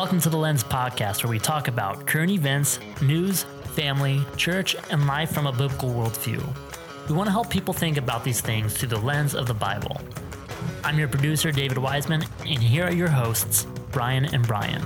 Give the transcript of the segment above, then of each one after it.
Welcome to the Lens Podcast, where we talk about current events, news, family, church, and life from a biblical worldview. We want to help people think about these things through the lens of the Bible. I'm your producer, David Wiseman, and here are your hosts, Brian and Brian.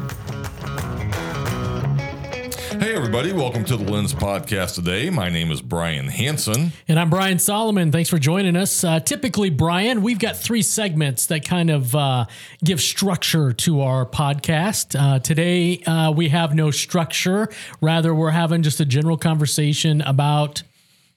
Hey, everybody, welcome to the Lens Podcast today. My name is Brian Hanson. And I'm Brian Solomon. Thanks for joining us. Uh, typically, Brian, we've got three segments that kind of uh, give structure to our podcast. Uh, today, uh, we have no structure. Rather, we're having just a general conversation about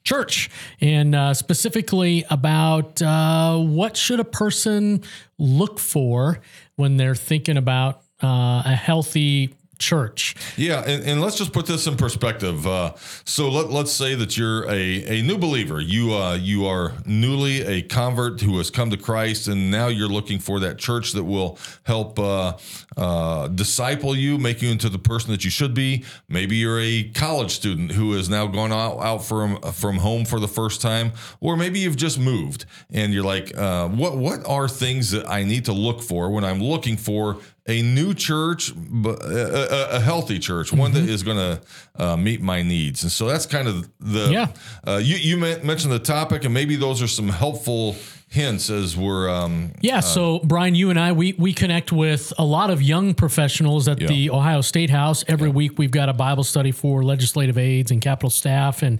church and uh, specifically about uh, what should a person look for when they're thinking about a healthy church. Yeah, and, and, let's just put this in perspective. Uh, so let, let's say that you're a, a new believer. You uh, you are newly a convert who has come to Christ, and now you're looking for that church that will help uh, uh disciple you, make you into the person that you should be. Maybe you're a college student who has now gone out, out from from home for the first time, or maybe you've just moved and you're like, uh, what what are things that I need to look for when I'm looking for a new church, but a, a, healthy church, one mm-hmm. that is going to uh, meet my needs. And so that's kind of the. Yeah. Uh, you you mentioned the topic, and maybe those are some helpful hints as we're um, yeah uh, so brian you and i we we connect with a lot of young professionals at yeah. the ohio state house every yeah. week we've got a bible study for legislative aides and capital staff and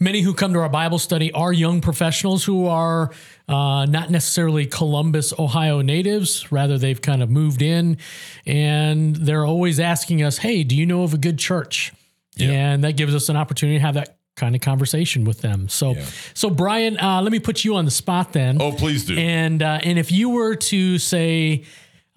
many who come to our bible study are young professionals who are uh, not necessarily columbus ohio natives rather they've kind of moved in and they're always asking us hey do you know of a good church yeah. and that gives us an opportunity to have that kind of conversation with them. So, yeah. so Brian, uh, let me put you on the spot then. Oh, please do. And uh, and if you were to say,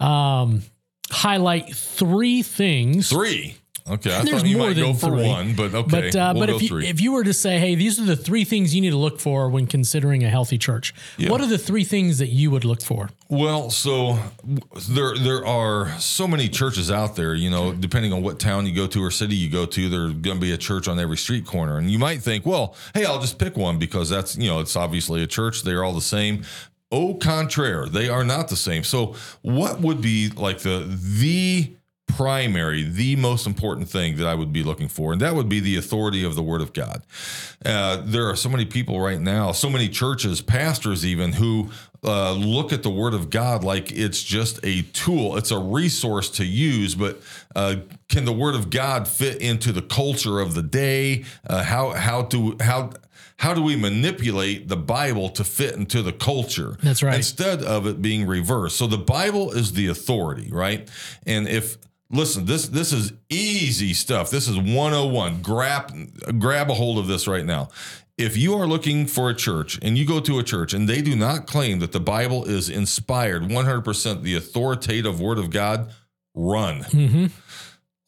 um, highlight three things, three. Okay, I thought you might go for three. one, but okay. But uh, we'll but if you, if you were to say, hey, these are the three things you need to look for when considering a healthy church, yeah. what are the three things that you would look for? Well, so there there are so many churches out there. You know, depending on what town you go to or city you go to, there's going to be a church on every street corner, and you might think, well, hey, I'll just pick one because that's you know it's obviously a church. They're all the same. Au contraire, they are not the same. So, what would be like the the primary, the most important thing that I would be looking for, and that would be the authority of the Word of God. Uh, there are so many people right now, so many churches, pastors even, who uh, look at the Word of God like it's just a tool, it's a resource to use, but uh, can the Word of God fit into the culture of the day? Uh, how how do how how do we manipulate the Bible to fit into the culture? That's right. Instead of it being reversed. So the Bible is the authority, right? And if listen, this this is easy stuff. This is 101. Grab grab a hold of this right now. If you are looking for a church and you go to a church and they do not claim that the Bible is inspired 100% the authoritative word of God, run. Mm-hmm.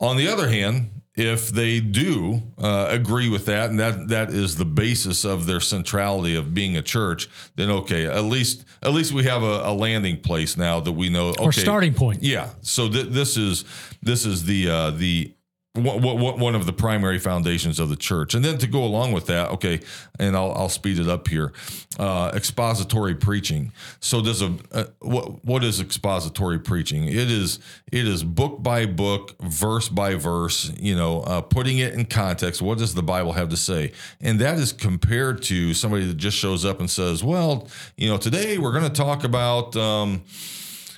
On the other hand, if they do uh, agree with that, and that that is the basis of their centrality of being a church, then okay, at least at least we have a, a landing place now that we know. Okay, or starting point. Yeah. So th- this is this is the uh, the one of the primary foundations of the church. And then to go along with that, okay, and I'll, I'll speed it up here. Uh, expository preaching. So does a, uh, what what is expository preaching? It is it is book by book, verse by verse. You know, uh, putting it in context. What does the Bible have to say? And that is compared to somebody that just shows up and says, "Well, you know, today we're going to talk about." Um,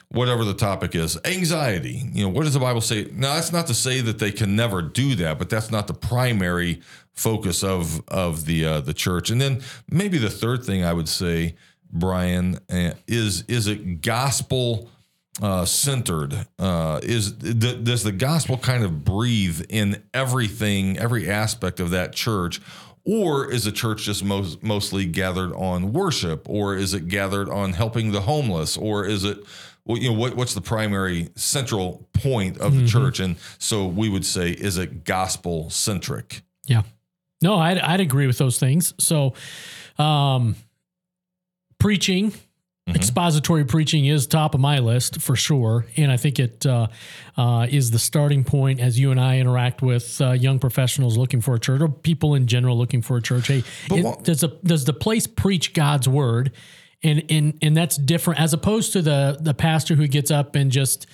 whatever the topic is. Anxiety. You know, what does the Bible say? Now, that's not to say that they can never do that, but that's not the primary focus of of the uh, the church. And then maybe the third thing I would say, Brian, uh, is is it gospel uh, centered? Uh, is does the gospel kind of breathe in everything, every aspect of that church? Or is the church just most, mostly gathered on worship? Or is it gathered on helping the homeless? Or is it well, you know, what, what's the primary central point of the mm-hmm. church? And so we would say, is it gospel centric? Yeah. No, I'd, I'd agree with those things. So, um, preaching, mm-hmm. expository preaching is top of my list for sure. And I think it uh, uh, is the starting point as you and I interact with uh, young professionals looking for a church or people in general looking for a church. Hey, it, does, a, does the place preach God's word? And and and that's different as opposed to the the pastor who gets up and just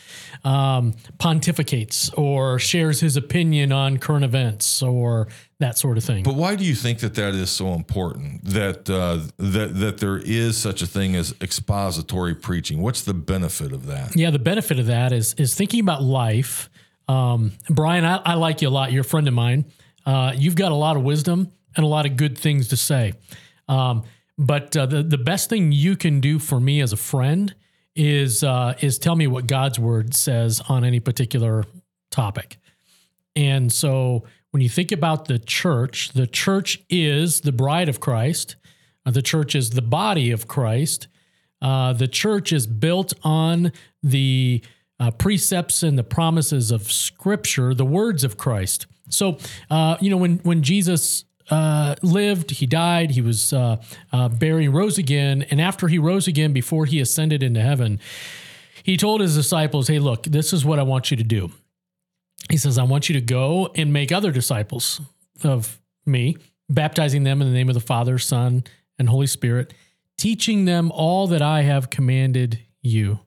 um, pontificates or shares his opinion on current events or that sort of thing. But why do you think that that is so important? That uh, that that there is such a thing as expository preaching. What's the benefit of that? Yeah, the benefit of that is is thinking about life. Um, Brian, I, I like you a lot. You're a friend of mine. Uh, you've got a lot of wisdom and a lot of good things to say. Um, but uh, the the best thing you can do for me as a friend is uh, is tell me what God's word says on any particular topic. And so when you think about the church, the church is the bride of Christ. Uh, the church is the body of Christ. Uh, the church is built on the uh, precepts and the promises of Scripture, the words of Christ. So, uh, you know, when when Jesus uh, lived, he died, he was uh, uh, buried, rose again. And after he rose again, before he ascended into heaven, he told his disciples, Hey, look, this is what I want you to do. He says, I want you to go and make other disciples of me, baptizing them in the name of the Father, Son, and Holy Spirit, teaching them all that I have commanded you.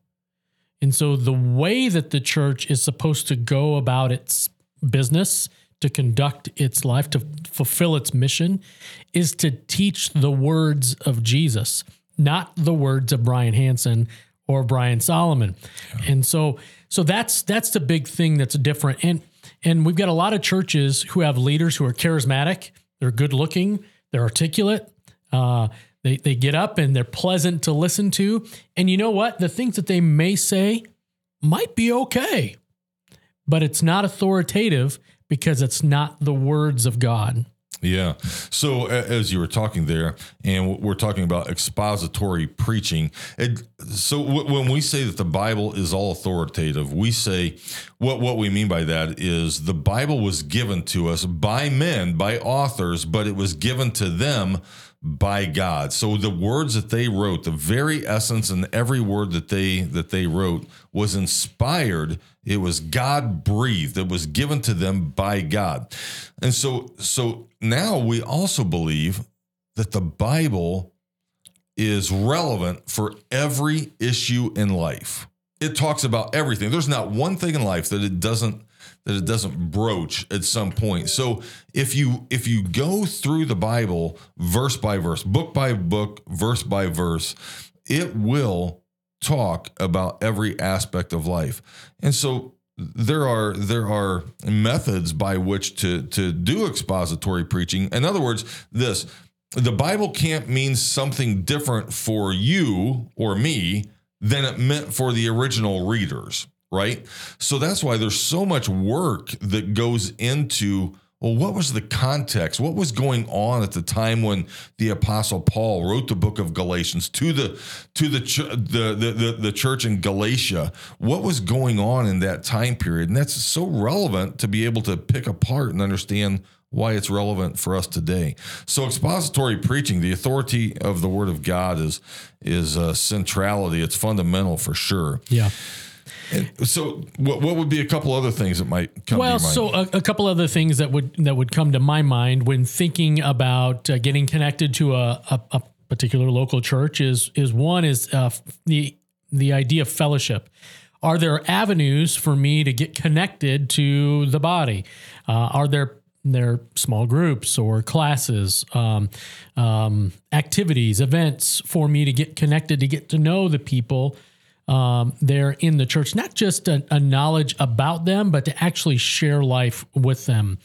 And so the way that the church is supposed to go about its business to conduct its life, to fulfill its mission, is to teach the words of Jesus, not the words of Brian Hansen or Brian Solomon. Yeah. And so so that's that's the big thing that's different. And and we've got a lot of churches who have leaders who are charismatic, they're good looking, they're articulate, uh, they, they get up and they're pleasant to listen to. And you know what? The things that they may say might be okay, but it's not authoritative because it's not the words of God. Yeah. So as you were talking there, and we're talking about expository preaching. It, so when we say that the Bible is all authoritative, we say what what we mean by that is the Bible was given to us by men, by authors, but it was given to them by God. So the words that they wrote, the very essence and every word that they that they wrote was inspired. It was God breathed. It was given to them by God. And so so now we also believe that the Bible is relevant for every issue in life. It talks about everything. There's not one thing in life that it doesn't that it doesn't broach at some point. So if you if you go through the Bible verse by verse, book by book, verse by verse, it will talk about every aspect of life. And so there are there are methods by which to to do expository preaching. In other words, this the Bible can't mean something different for you or me than it meant for the original readers right? So that's why there's so much work that goes into well, what was the context? What was going on at the time when the apostle Paul wrote the book of Galatians to the to the the, the the the church in Galatia? What was going on in that time period? And that's so relevant to be able to pick apart and understand why it's relevant for us today. So expository preaching, the authority of the word of God is is a centrality. It's fundamental for sure. Yeah. And so, what, what would be a couple other things that might come? Well, so a, a, couple other things that would that would come to my mind when thinking about uh, getting connected to a, a, a, particular local church is is one is uh, the the idea of fellowship. Are there avenues for me to get connected to the body? Uh, are there there small groups or classes, um, um, activities, events for me to get connected, to get to know the people um, there in the church, not just a, a, knowledge about them, but to actually share life with them.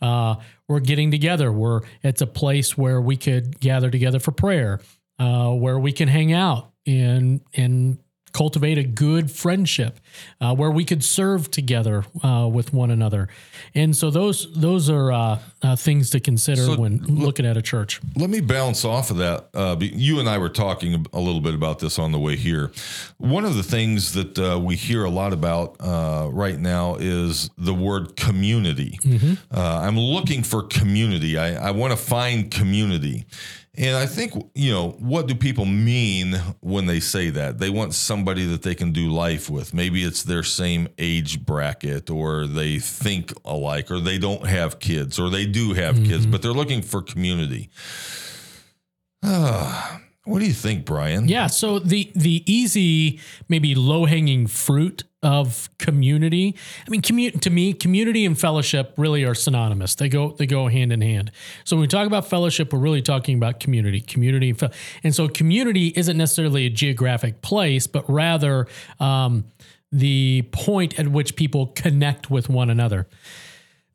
Uh, we're getting together. We're it's a place where we could gather together for prayer, uh, where we can hang out and and cultivate a good friendship uh, where we could serve together uh, with one another. And so those those are uh, uh things to consider so when looking at a church. Let me bounce off of that. Uh, you and I were talking a little bit about this on the way here. One of the things that uh, we hear a lot about right now is the word community. Mm-hmm. I'm looking for community. I, I want to find community. And I think, you know, what do people mean when they say that? They want somebody that they can do life with. Maybe it's their same age bracket, or they think alike, or they don't have kids, or they do have mm-hmm. kids, but they're looking for community. Uh, What do you think, Brian? Yeah. So the the easy, maybe low hanging fruit of community. I mean, commu- to me, community and fellowship really are synonymous. They go they go hand in hand. So when we talk about fellowship, we're really talking about community, community, and, fe- and so community isn't necessarily a geographic place, but rather um, the point at which people connect with one another.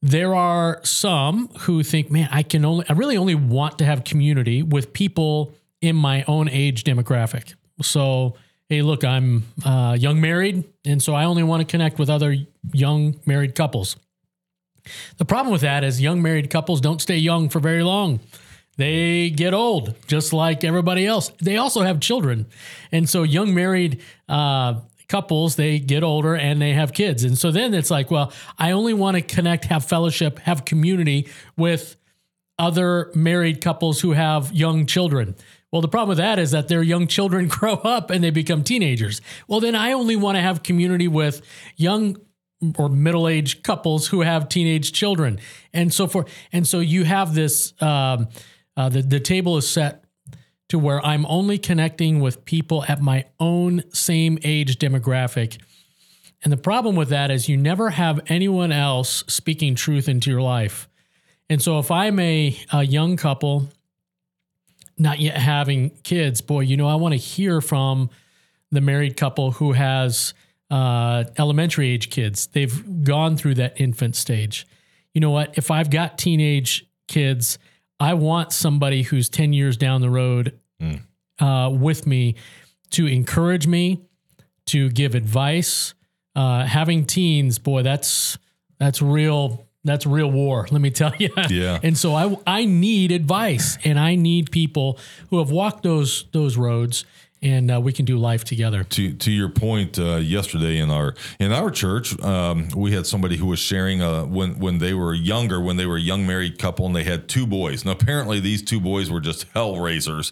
There are some who think, man, I can only, I really only want to have community with people in my own age demographic. So, hey, look, I'm uh, young married, and so I only want to connect with other young married couples. The problem with that is young married couples don't stay young for very long. They get old, just like everybody else. They also have children. And so, young married uh, couples, they get older and they have kids. And so then it's like, well, I only want to connect, have fellowship, have community with other married couples who have young children. Well, the problem with that is that their young children grow up and they become teenagers. Well, then I only want to have community with young or middle-aged couples who have teenage children, and so forth. And so you have this. Um, uh, the the table is set to where I'm only connecting with people at my own same age demographic. And the problem with that is you never have anyone else speaking truth into your life. And so if I'm a, a young couple, not yet having kids, boy, you know, I want to hear from the married couple who has uh, elementary age kids. They've gone through that infant stage. You know what? If I've got teenage kids, I want somebody who's 10 years down the road mm. uh, with me to encourage me, to give advice. Uh, having teens, boy, that's that's real. That's real war. Let me tell you. Yeah. and so I I need advice, and I need people who have walked those those roads and uh, we can do life together. To to your point, uh, yesterday in our in our church, um, we had somebody who was sharing uh, when when they were younger, when they were a young married couple, and they had two boys. Now, apparently, these two boys were just hell raisers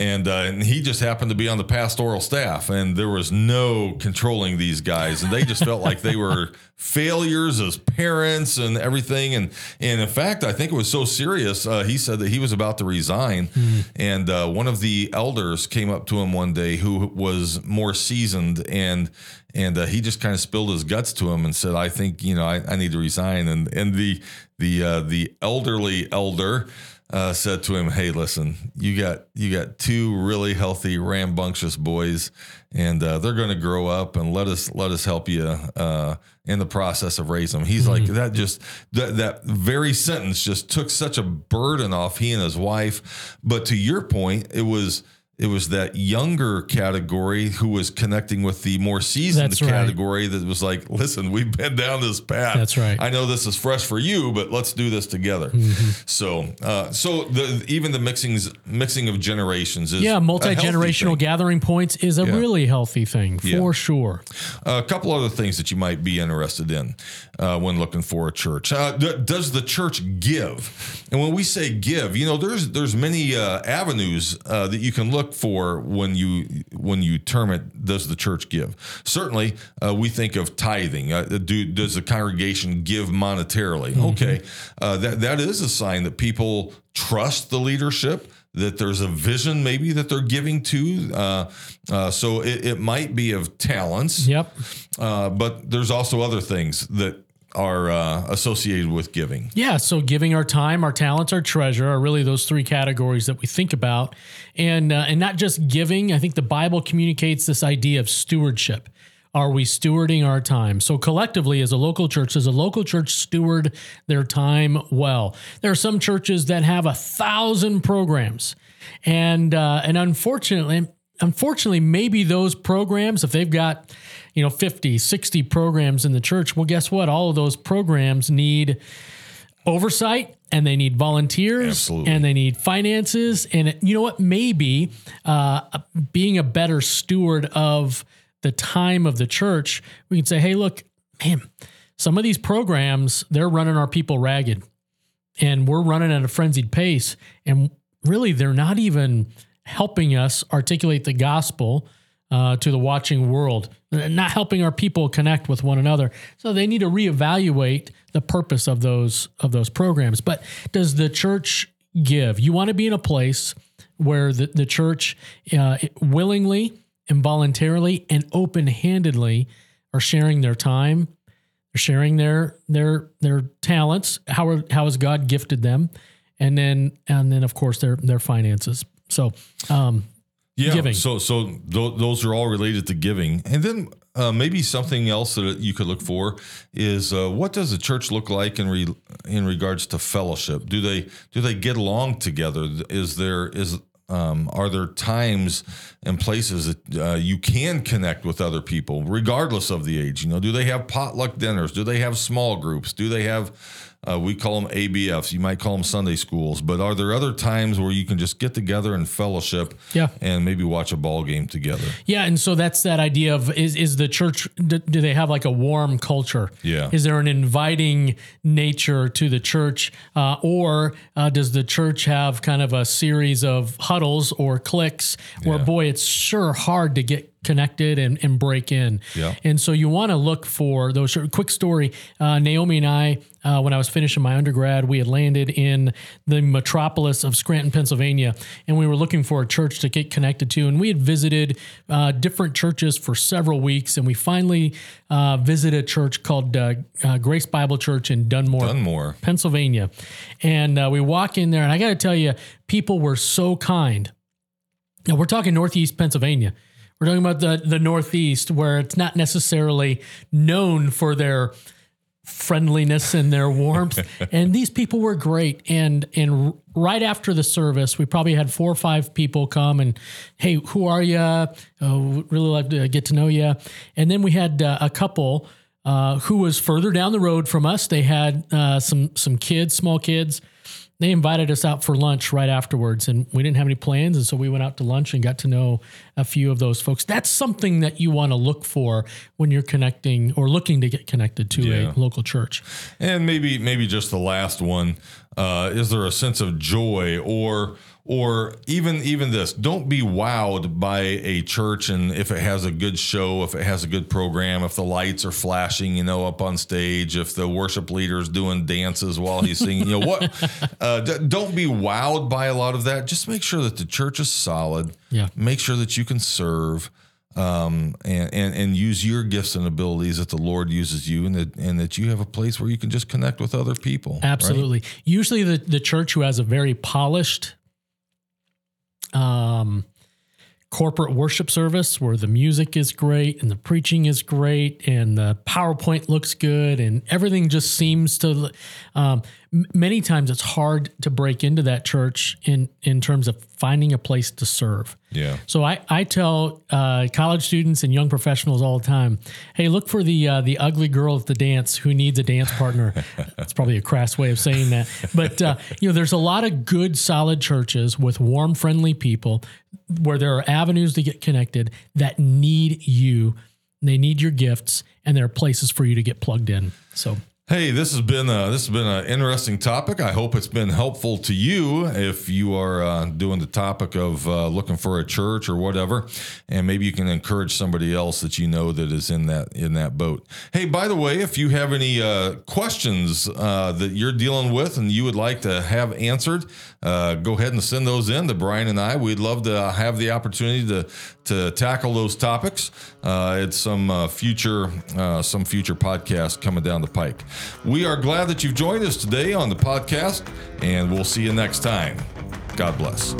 and uh, and he just happened to be on the pastoral staff, and there was no controlling these guys, and they just felt like they were failures as parents and everything, and and in fact, I think it was so serious. Uh, he said that he was about to resign, mm. and uh, one of the elders came up to him one day who was more seasoned and and uh, he just kind of spilled his guts to him and said, "I think you know I, I need to resign." And and the the uh, the elderly elder uh, said to him, "Hey, listen, you got you got two really healthy, rambunctious boys, and uh, they're going to grow up, and let us let us help you uh, in the process of raising them." He's mm-hmm. like that. Just that that very sentence just took such a burden off he and his wife. But to your point, it was it was that younger category who was connecting with the more seasoned That's category right. that was like, listen, we've been down this path. That's right. I know this is fresh for you, but let's do this together. Mm-hmm. So, uh, so the, even the mixings, mixing of generations is yeah, multi generational gathering points is a yeah. really healthy thing for yeah. sure. Uh, a couple other things that you might be interested in uh, when looking for a church. Uh, th- does the church give? And when we say give, you know, there's there's many uh, avenues uh, that you can look look for when you when you term it does the church give? Certainly uh, we think of tithing. Uh, do, does the congregation give monetarily? Mm-hmm. okay. Uh, that that is a sign that people trust the leadership that there's a vision maybe that they're giving to uh, uh, so it, it, might be of talents. Yep. Uh, but there's also other things that are uh, associated with giving. Yeah, so giving our time, our talents, our treasure are really those three categories that we think about, and uh, and not just giving. I think the Bible communicates this idea of stewardship. Are we stewarding our time? So collectively, as a local church, does a local church steward their time well? There are some churches that have a thousand programs, and uh, and unfortunately, unfortunately, maybe those programs, if they've got, you know, 50, 60 programs in the church, well, guess what? All of those programs need oversight and they need volunteers Absolutely. and they need finances. And you know what? Maybe uh, being a better steward of the time of the church, we can say, hey, look, man, some of these programs, they're running our people ragged and we're running at a frenzied pace. And really, they're not even helping us articulate the gospel uh, to the watching world, not helping our people connect with one another. So they need to reevaluate the purpose of those of those programs. But does the church give? You want to be in a place where the, the church uh, willingly and voluntarily and open handedly are sharing their time, they're sharing their their their talents. How are, how has God gifted them, and then and then of course their their finances. So, um, yeah. giving. So so th- those are all related to giving, and then uh, maybe something else that you could look for is uh, what does the church look like in re- in regards to fellowship? Do they do they get along together? Is there is um, are there times and places that uh, you can connect with other people, regardless of the age? You know, do they have potluck dinners? Do they have small groups? Do they have uh, we call them ABFs. You might call them Sunday schools, but are there other times where you can just get together and fellowship, Yeah. and maybe watch a ball game together? Yeah, and so that's that idea of is is the church do, do they have like a warm culture? Yeah. Is there an inviting nature to the church, uh, or uh, does the church have kind of a series of huddles or cliques where Yeah. boy, it's sure hard to get connected and, and break in. Yeah. And so you want to look for those. Quick story: uh, Naomi and I, uh, when I was finishing my undergrad, we had landed in the metropolis of Scranton, Pennsylvania, and we were looking for a church to get connected to. And we had visited uh, different churches for several weeks, and we finally uh, visited a church called uh, uh, Grace Bible Church in Dunmore, Dunmore. Pennsylvania. And uh, we walk in there, and I got to tell you, people were so kind. Now we're talking Northeast Pennsylvania. We're talking about the the Northeast, where it's not necessarily known for their friendliness and their warmth. and these people were great. And and right after the service, we probably had four or five people come and, hey, who are you? Oh, really like to get to know you. And then we had uh, a couple. Uh, who was further down the road from us? They had uh, some some kids, small kids, they invited us out for lunch right afterwards and we didn't have any plans and so we went out to lunch and got to know a few of those folks that's something that you want to look for when you're connecting or looking to get connected to Yeah. a local church And maybe maybe just the last one. Uh, is there a sense of joy or or even even this? Don't be wowed by a church and if it has a good show, if it has a good program, if the lights are flashing, you know, up on stage, if the worship leader is doing dances while he's singing, you know what? Uh, d- don't be wowed by a lot of that. Just make sure that the church is solid. Yeah. Make sure that you can serve um, and, and and use your gifts and abilities that the Lord uses you, and that and that you have a place where you can just connect with other people. right? absolutely usually the, the church who has a very polished um corporate worship service where the music is great and the preaching is great and the PowerPoint looks good and everything just seems to. Um, many times it's hard to break into that church in in terms of finding a place to serve. Yeah. So I, I tell uh, college students and young professionals all the time, hey, look for the uh, the ugly girl at the dance who needs a dance partner. That's probably a crass way of saying that, but uh, you know, there's a lot of good, solid churches with warm, friendly people where there are avenues to get connected that need you. They need your gifts, and there are places for you to get plugged in. So Hey, this has been a, this has been an interesting topic. I hope it's been helpful to you if you are uh, doing the topic of uh, looking for a church or whatever, and maybe you can encourage somebody else that you know that is in that in that boat. Hey, by the way, if you have any uh, questions uh, that you're dealing with and you would like to have answered, uh, go ahead and send those in to Brian and I. We'd love to have the opportunity to to tackle those topics. Uh, it's some future some future podcast coming down the pike. We are glad that you've joined us today on the podcast, and we'll see you next time. God bless.